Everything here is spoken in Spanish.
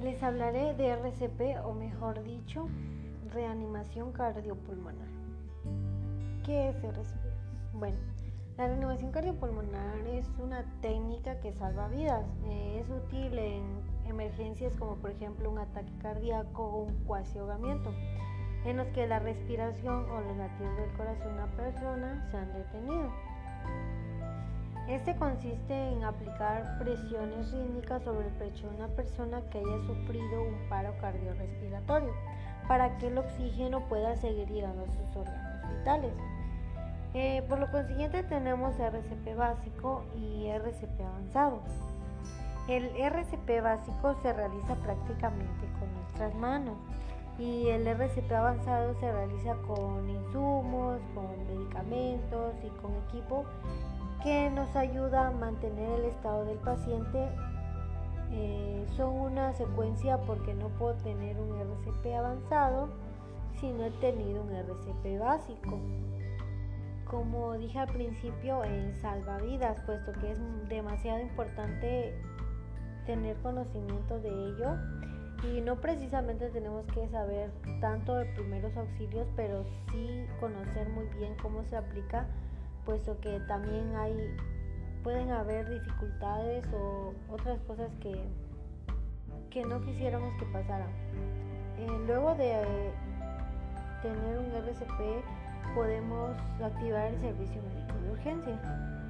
Les hablaré de RCP o mejor dicho, reanimación cardiopulmonar. ¿Qué es RCP? Bueno, la reanimación cardiopulmonar es una técnica que salva vidas. Eh, es útil en emergencias como por ejemplo un ataque cardíaco o un cuasi ahogamiento, en los que la respiración o los latidos del corazón de una persona se han detenido. Este consiste en aplicar presiones rítmicas sobre el pecho de una persona que haya sufrido un paro cardiorrespiratorio para que el oxígeno pueda seguir llegando a sus órganos vitales. Eh, por lo consiguiente tenemos RCP básico y RCP avanzado. El RCP básico se realiza prácticamente con nuestras manos y el RCP avanzado se realiza con insumos, con medicamentos y con equipo que nos ayuda a mantener el estado del paciente. Eh, son una secuencia porque no puedo tener un RCP avanzado si no he tenido un RCP básico. Como dije al principio, en salvavidas, puesto que es demasiado importante tener conocimiento de ello y no precisamente tenemos que saber tanto de primeros auxilios, pero sí conocer muy bien cómo se aplica puesto que también hay pueden haber dificultades o otras cosas que, que no quisiéramos que pasaran. Eh, luego de tener un RCP podemos activar el servicio médico de urgencia.